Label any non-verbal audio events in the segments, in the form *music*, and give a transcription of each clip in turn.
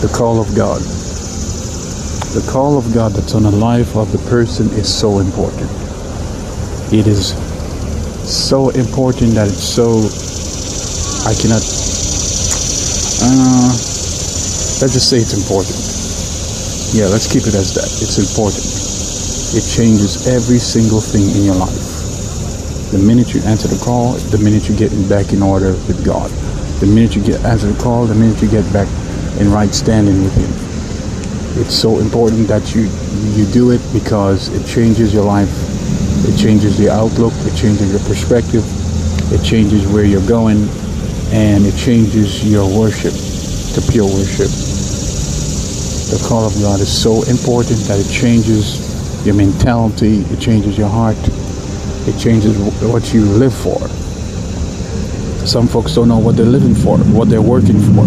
the call of God. The call of God that's on the life of the person is so important. It is so important that it's so I cannot uh, let's just say it's important. Yeah, let's keep it as that. It's important. It changes every single thing in your life. The minute you answer the call, the minute you get back in order with God. The minute you get answer the call, the minute you get back in right standing with Him. It's so important that you you do it because it changes your life. It changes the outlook. It changes your perspective. It changes where you're going, and it changes your worship to pure worship. The call of God is so important that it changes your mentality. It changes your heart. It changes what you live for. Some folks don't know what they're living for, what they're working for.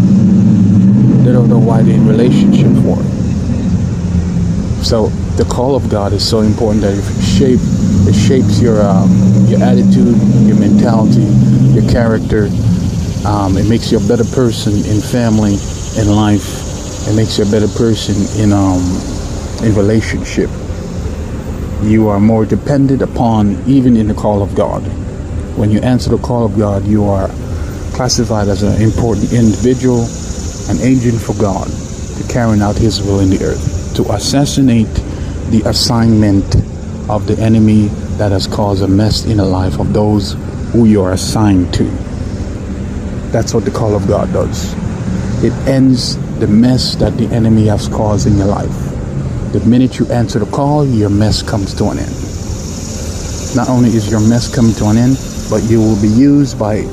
They don't know why they're in relationship for. So the call of God is so important that it shape it shapes your um, your attitude, your mentality, your character. Um, it makes you a better person in family, in life. It makes you a better person in um, in relationship. You are more dependent upon even in the call of God. When you answer the call of God, you are classified as an important individual, an agent for God to carry out His will in the earth to assassinate the assignment of the enemy that has caused a mess in the life of those who you are assigned to. That's what the call of God does. It ends the mess that the enemy has caused in your life. The minute you answer the call, your mess comes to an end. Not only is your mess coming to an end, but you will be used by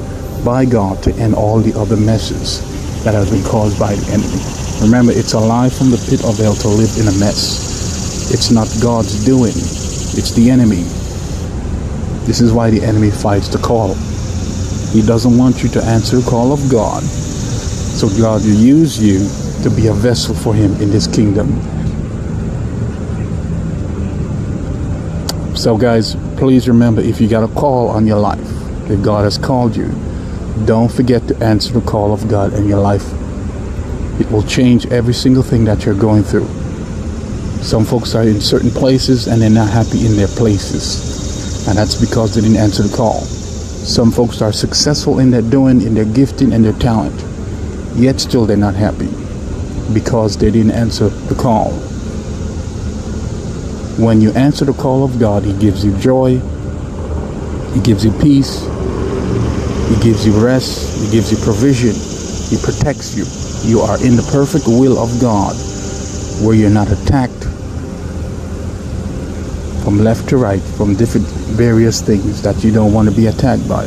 by God to end all the other messes that has been caused by the enemy. Remember, it's a lie from the pit of hell to live in a mess. It's not God's doing, it's the enemy. This is why the enemy fights the call. He doesn't want you to answer the call of God. So God will use you to be a vessel for him in this kingdom. So guys, please remember if you got a call on your life, if God has called you, don't forget to answer the call of God in your life it will change every single thing that you're going through. Some folks are in certain places and they're not happy in their places. And that's because they didn't answer the call. Some folks are successful in their doing, in their gifting, and their talent. Yet still they're not happy because they didn't answer the call. When you answer the call of God, He gives you joy, He gives you peace, He gives you rest, He gives you provision, He protects you you are in the perfect will of God where you're not attacked from left to right from different various things that you don't want to be attacked by.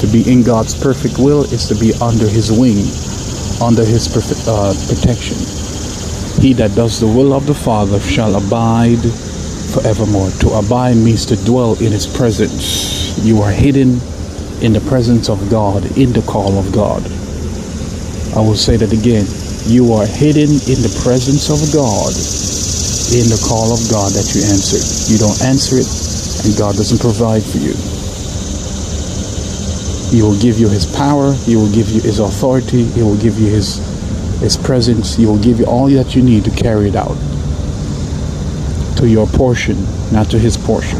To be in God's perfect will is to be under his wing, under his perfect, uh, protection. He that does the will of the Father shall abide forevermore. To abide means to dwell in his presence. You are hidden in the presence of God, in the call of God. I will say that again. You are hidden in the presence of God in the call of God that you answered. You don't answer it, and God doesn't provide for you. He will give you His power. He will give you His authority. He will give you His His presence. He will give you all that you need to carry it out to your portion, not to His portion.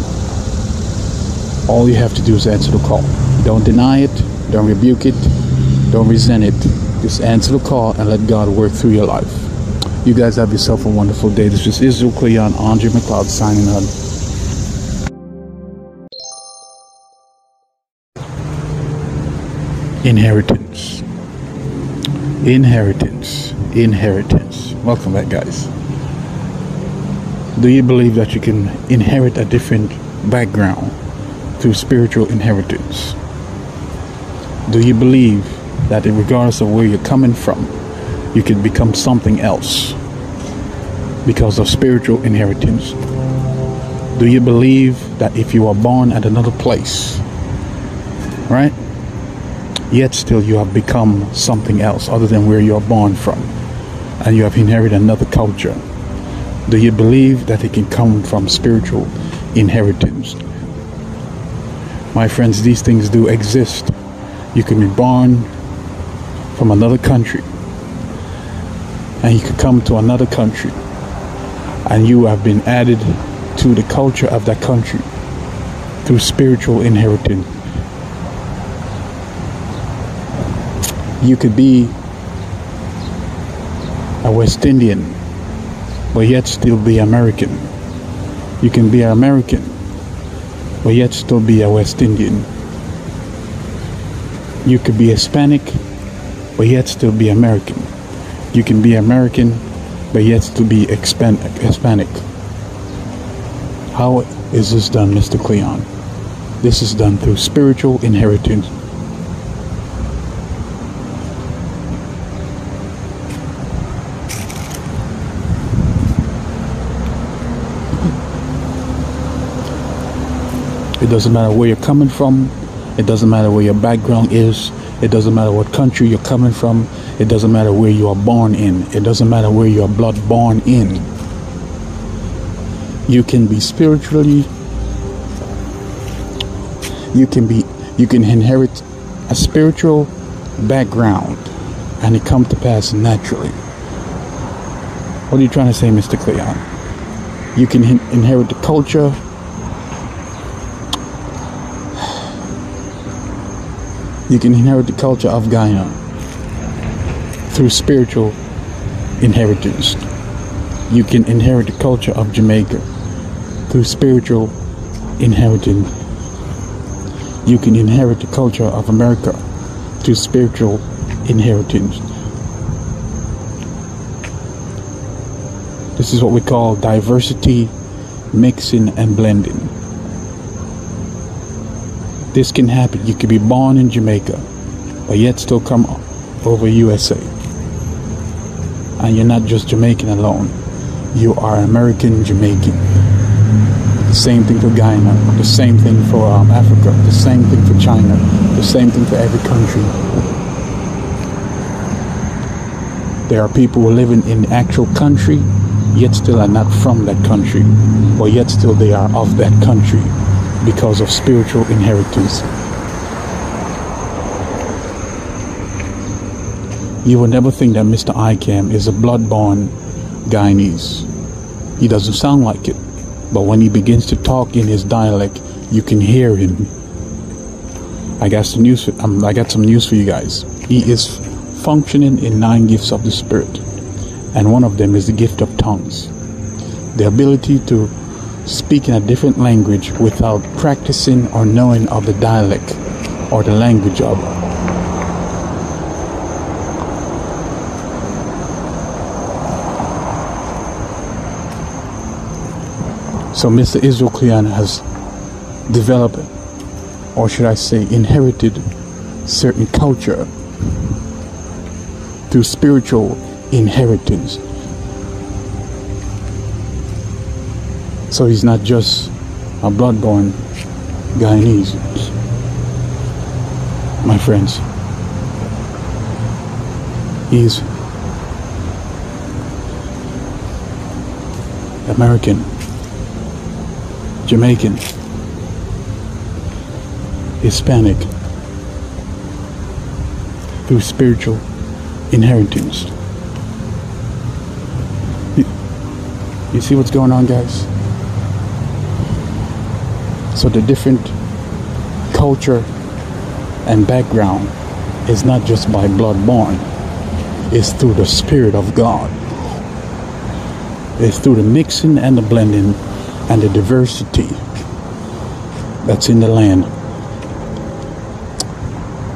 All you have to do is answer the call. Don't deny it. Don't rebuke it. Don't resent it just answer the call and let God work through your life. You guys have yourself a wonderful day. This is Israel Cleon, Andre McLeod signing out. Inheritance. Inheritance. Inheritance. Welcome back, guys. Do you believe that you can inherit a different background through spiritual inheritance? Do you believe that regardless of where you're coming from, you can become something else because of spiritual inheritance. Do you believe that if you are born at another place, right, yet still you have become something else other than where you are born from, and you have inherited another culture? Do you believe that it can come from spiritual inheritance? My friends, these things do exist. You can be born from another country, and you could come to another country and you have been added to the culture of that country through spiritual inheritance. You could be a West Indian, but yet still be American. You can be an American, but yet still be a West Indian. You could be Hispanic, but yet still be American. You can be American, but yet still be Hispanic. How is this done, Mr. Cleon? This is done through spiritual inheritance. It doesn't matter where you're coming from. It doesn't matter where your background is. It doesn't matter what country you're coming from. It doesn't matter where you are born in. It doesn't matter where you are blood born in. You can be spiritually you can be you can inherit a spiritual background and it come to pass naturally. What are you trying to say, Mr. Cleon? You can inherit the culture You can inherit the culture of Guyana through spiritual inheritance. You can inherit the culture of Jamaica through spiritual inheritance. You can inherit the culture of America through spiritual inheritance. This is what we call diversity, mixing, and blending. This can happen. You could be born in Jamaica, but yet still come over USA. And you're not just Jamaican alone. You are American Jamaican. The same thing for Guyana. The same thing for um, Africa. The same thing for China. The same thing for every country. There are people live in, in the actual country, yet still are not from that country, but yet still they are of that country because of spiritual inheritance. You will never think that Mr. ICAM is a blood-born Guyanese. He doesn't sound like it, but when he begins to talk in his dialect, you can hear him. I got some news. For, um, I got some news for you guys. He is functioning in nine gifts of the Spirit, and one of them is the gift of tongues, the ability to speaking a different language without practicing or knowing of the dialect or the language of. So Mr. Israel Cleon has developed, or should I say, inherited certain culture through spiritual inheritance So he's not just a blood-born Guyanese, my friends. He's American, Jamaican, Hispanic, through spiritual inheritance. You see what's going on, guys? So the different culture and background is not just by blood born, it's through the Spirit of God. It's through the mixing and the blending and the diversity that's in the land.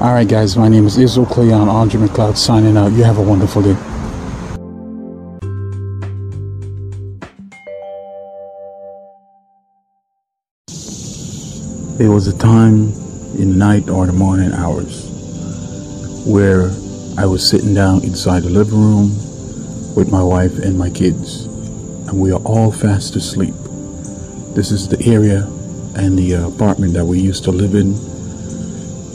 All right, guys, my name is Israel Cleon, Andre McLeod signing out. You have a wonderful day. There was a time in the night or the morning hours where I was sitting down inside the living room with my wife and my kids, and we are all fast asleep. This is the area and the apartment that we used to live in,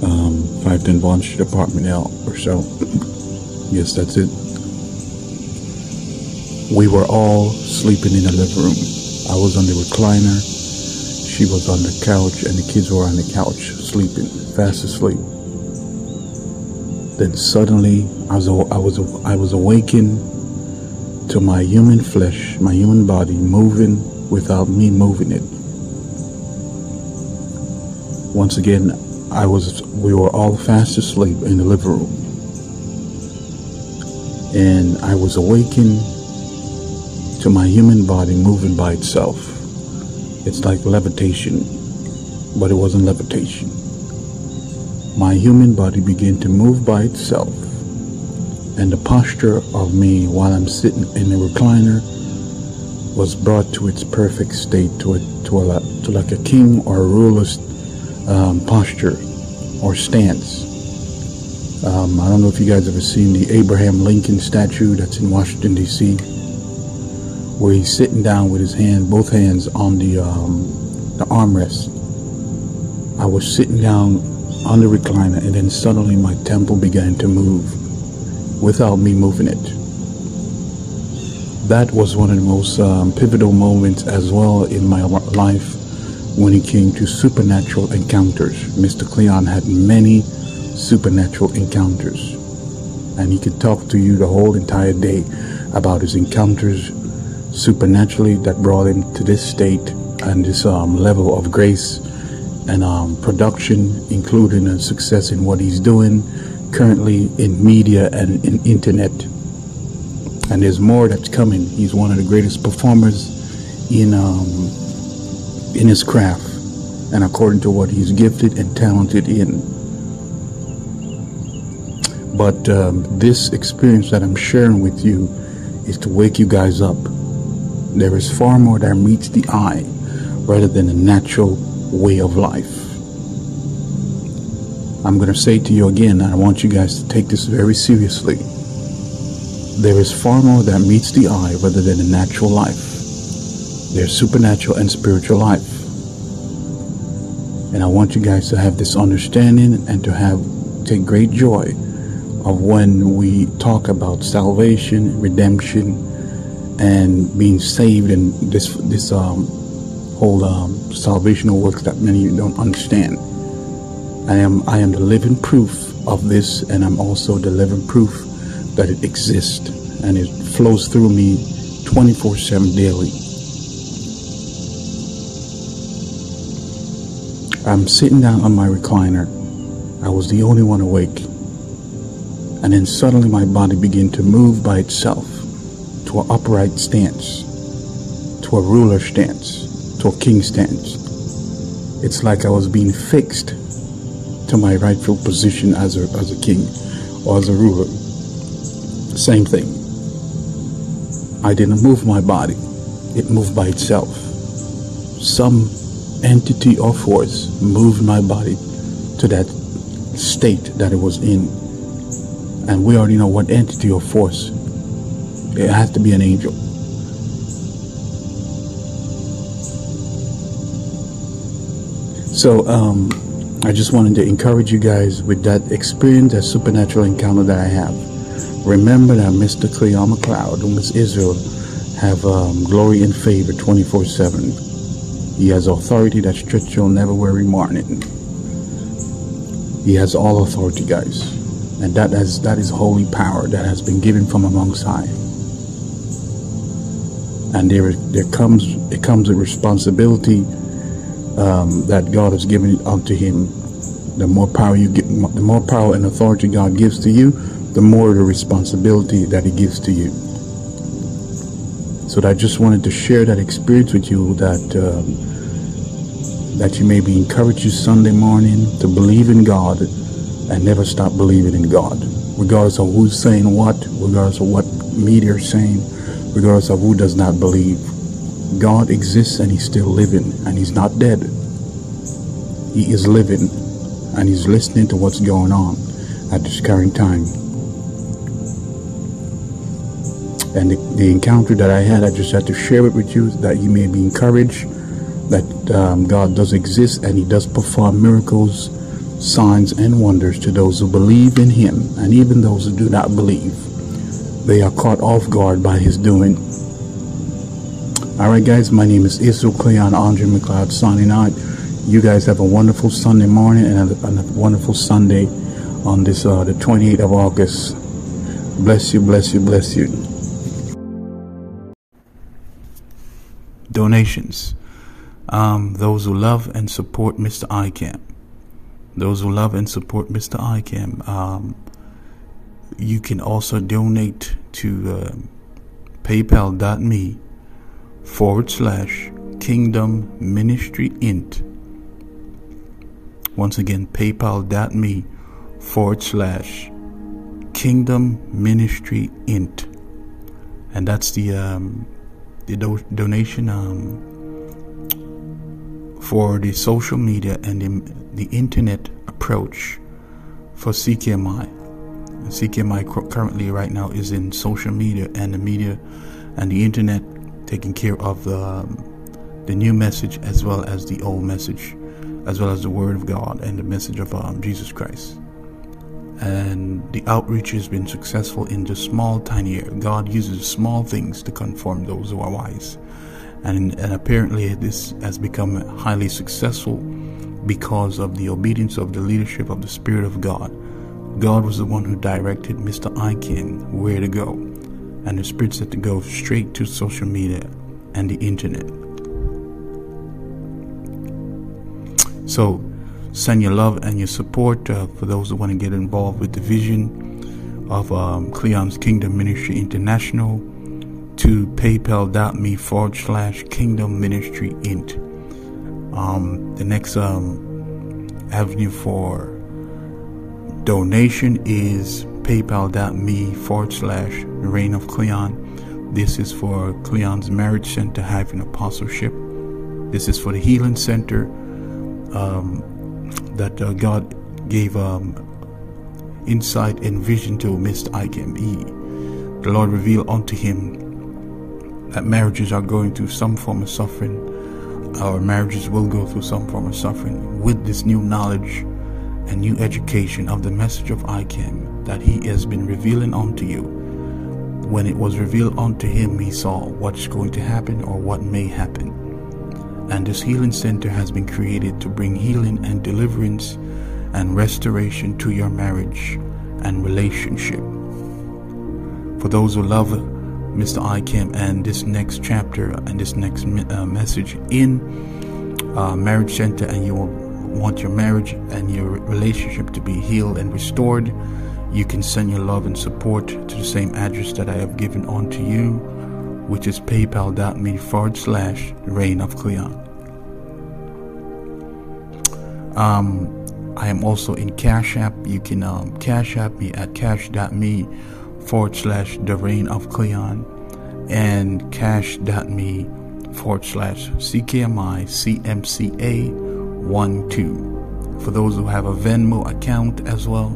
um, 510 Bond Street apartment L or so. *coughs* yes, that's it. We were all sleeping in the living room. I was on the recliner she was on the couch and the kids were on the couch sleeping, fast asleep. Then suddenly I was I was I was awakened to my human flesh, my human body moving without me moving it. Once again, I was we were all fast asleep in the living room. And I was awakened to my human body moving by itself. It's like levitation, but it wasn't levitation. My human body began to move by itself and the posture of me while I'm sitting in the recliner was brought to its perfect state, to a, to, a, to like a king or a ruler's um, posture or stance. Um, I don't know if you guys ever seen the Abraham Lincoln statue that's in Washington D.C., where he's sitting down with his hand, both hands on the um, the armrest. I was sitting down on the recliner, and then suddenly my temple began to move without me moving it. That was one of the most um, pivotal moments as well in my life when it came to supernatural encounters. Mr. Cleon had many supernatural encounters, and he could talk to you the whole entire day about his encounters supernaturally that brought him to this state and this um, level of grace and um, production, including a success in what he's doing currently in media and in internet. And there's more that's coming. He's one of the greatest performers in um, in his craft, and according to what he's gifted and talented in. But um, this experience that I'm sharing with you is to wake you guys up. There is far more that meets the eye rather than a natural way of life. I'm going to say to you again, I want you guys to take this very seriously. There is far more that meets the eye rather than a natural life. There's supernatural and spiritual life. And I want you guys to have this understanding and to have take great joy of when we talk about salvation, redemption, and being saved and this this um, whole um, salvational work that many don't understand. I am I am the living proof of this, and I'm also the living proof that it exists and it flows through me 24/7 daily. I'm sitting down on my recliner. I was the only one awake. And then suddenly my body began to move by itself to an upright stance, to a ruler stance, to a king stance. It's like I was being fixed to my rightful position as a, as a king or as a ruler. Same thing. I didn't move my body, it moved by itself. Some entity or force moved my body to that state that it was in. And we already know what entity or force. It has to be an angel. So, um, I just wanted to encourage you guys with that experience, that supernatural encounter that I have. Remember that Mr. Cleon McLeod and Miss Israel have um, glory and favor 24-7. He has authority that stretches on never weary morning. He has all authority, guys. And that is, that is holy power that has been given from amongst high. And there, there comes, it comes a responsibility um, that God has given unto him. The more power you get, the more power and authority God gives to you, the more the responsibility that He gives to you. So I just wanted to share that experience with you that um, that you may be encouraged this Sunday morning to believe in God and never stop believing in God, regardless of who's saying what, regardless of what media are saying, regardless of who does not believe. God exists and he's still living and he's not dead. He is living and he's listening to what's going on at this current time. And the, the encounter that I had, I just had to share it with you that you may be encouraged that um, God does exist and he does perform miracles, signs, and wonders to those who believe in him and even those who do not believe. They are caught off guard by his doing. All right, guys, my name is Israel Cleon Andre McLeod signing out. You guys have a wonderful Sunday morning and a, and a wonderful Sunday on this uh, the 28th of August. Bless you, bless you, bless you. donations. Um, those who love and support Mr. ICAM. Those who love and support Mr. ICAM. Um, you can also donate to uh, paypal.me forward slash kingdom ministry int. Once again, paypal.me forward slash kingdom ministry int. And that's the um, the do- donation um, for the social media and the, the internet approach for CKMI. CKMI currently right now is in social media and the media and the internet taking care of the, um, the new message as well as the old message, as well as the Word of God and the message of um, Jesus Christ. And the outreach has been successful in just small, tiny area. God uses small things to conform those who are wise. And, and apparently, this has become highly successful because of the obedience of the leadership of the Spirit of God. God was the one who directed Mr. ICAM where to go, and the Spirit said to go straight to social media and the internet. So, send your love and your support uh, for those who want to get involved with the vision of um, Cleon's Kingdom Ministry International to paypal.me forward slash kingdom ministry int. Um, the next um, avenue for donation is paypal.me forward slash reign of Cleon. This is for Cleon's Marriage Center having apostleship. This is for the Healing Center um, that uh, God gave um, insight and vision to Mr. ICAM. He, the Lord revealed unto him that marriages are going through some form of suffering. Our marriages will go through some form of suffering. With this new knowledge and new education of the message of ICAM that He has been revealing unto you, when it was revealed unto him, he saw what's going to happen or what may happen. And this healing center has been created to bring healing and deliverance and restoration to your marriage and relationship. For those who love Mr. ICAM and this next chapter and this next uh, message in uh, Marriage Center, and you want your marriage and your relationship to be healed and restored, you can send your love and support to the same address that I have given on to you, which is paypal.me forward slash reign of Cleon. Um, I am also in Cash App. You can um, Cash App me at cash.me forward slash the reign of Cleon and cash.me forward slash CKMI CMCA 1 2. For those who have a Venmo account as well,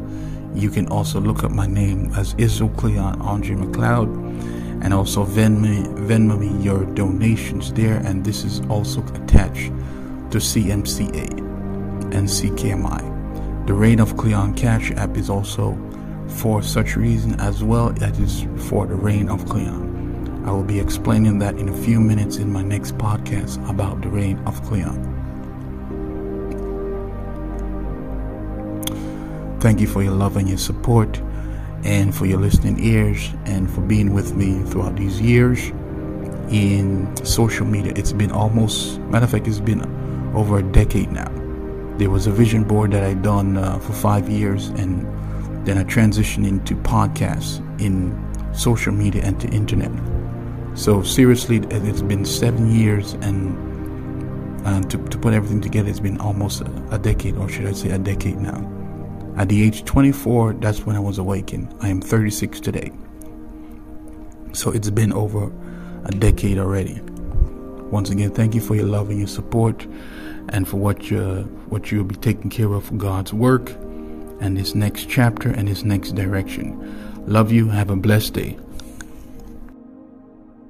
you can also look up my name as Israel Cleon Andre McLeod and also Venmo, Venmo me your donations there. And this is also attached to CMCA and CKMI. The Reign of Cleon Cash app is also for such reason as well as for the reign of Cleon. I will be explaining that in a few minutes in my next podcast about the reign of Cleon. Thank you for your love and your support, and for your listening ears, and for being with me throughout these years in social media. It's been almost, matter of fact, it's been over a decade now. There was a vision board that I done uh, for five years, and then I transitioned into podcasts in social media and to internet. So seriously, it's been seven years, and uh, to, to put everything together, it's been almost a, a decade, or should I say, a decade now. At the age 24, that's when I was awakened. I am 36 today. So it's been over a decade already. Once again, thank you for your love and your support and for what you what you'll be taking care of for God's work and this next chapter and this next direction. Love you. Have a blessed day.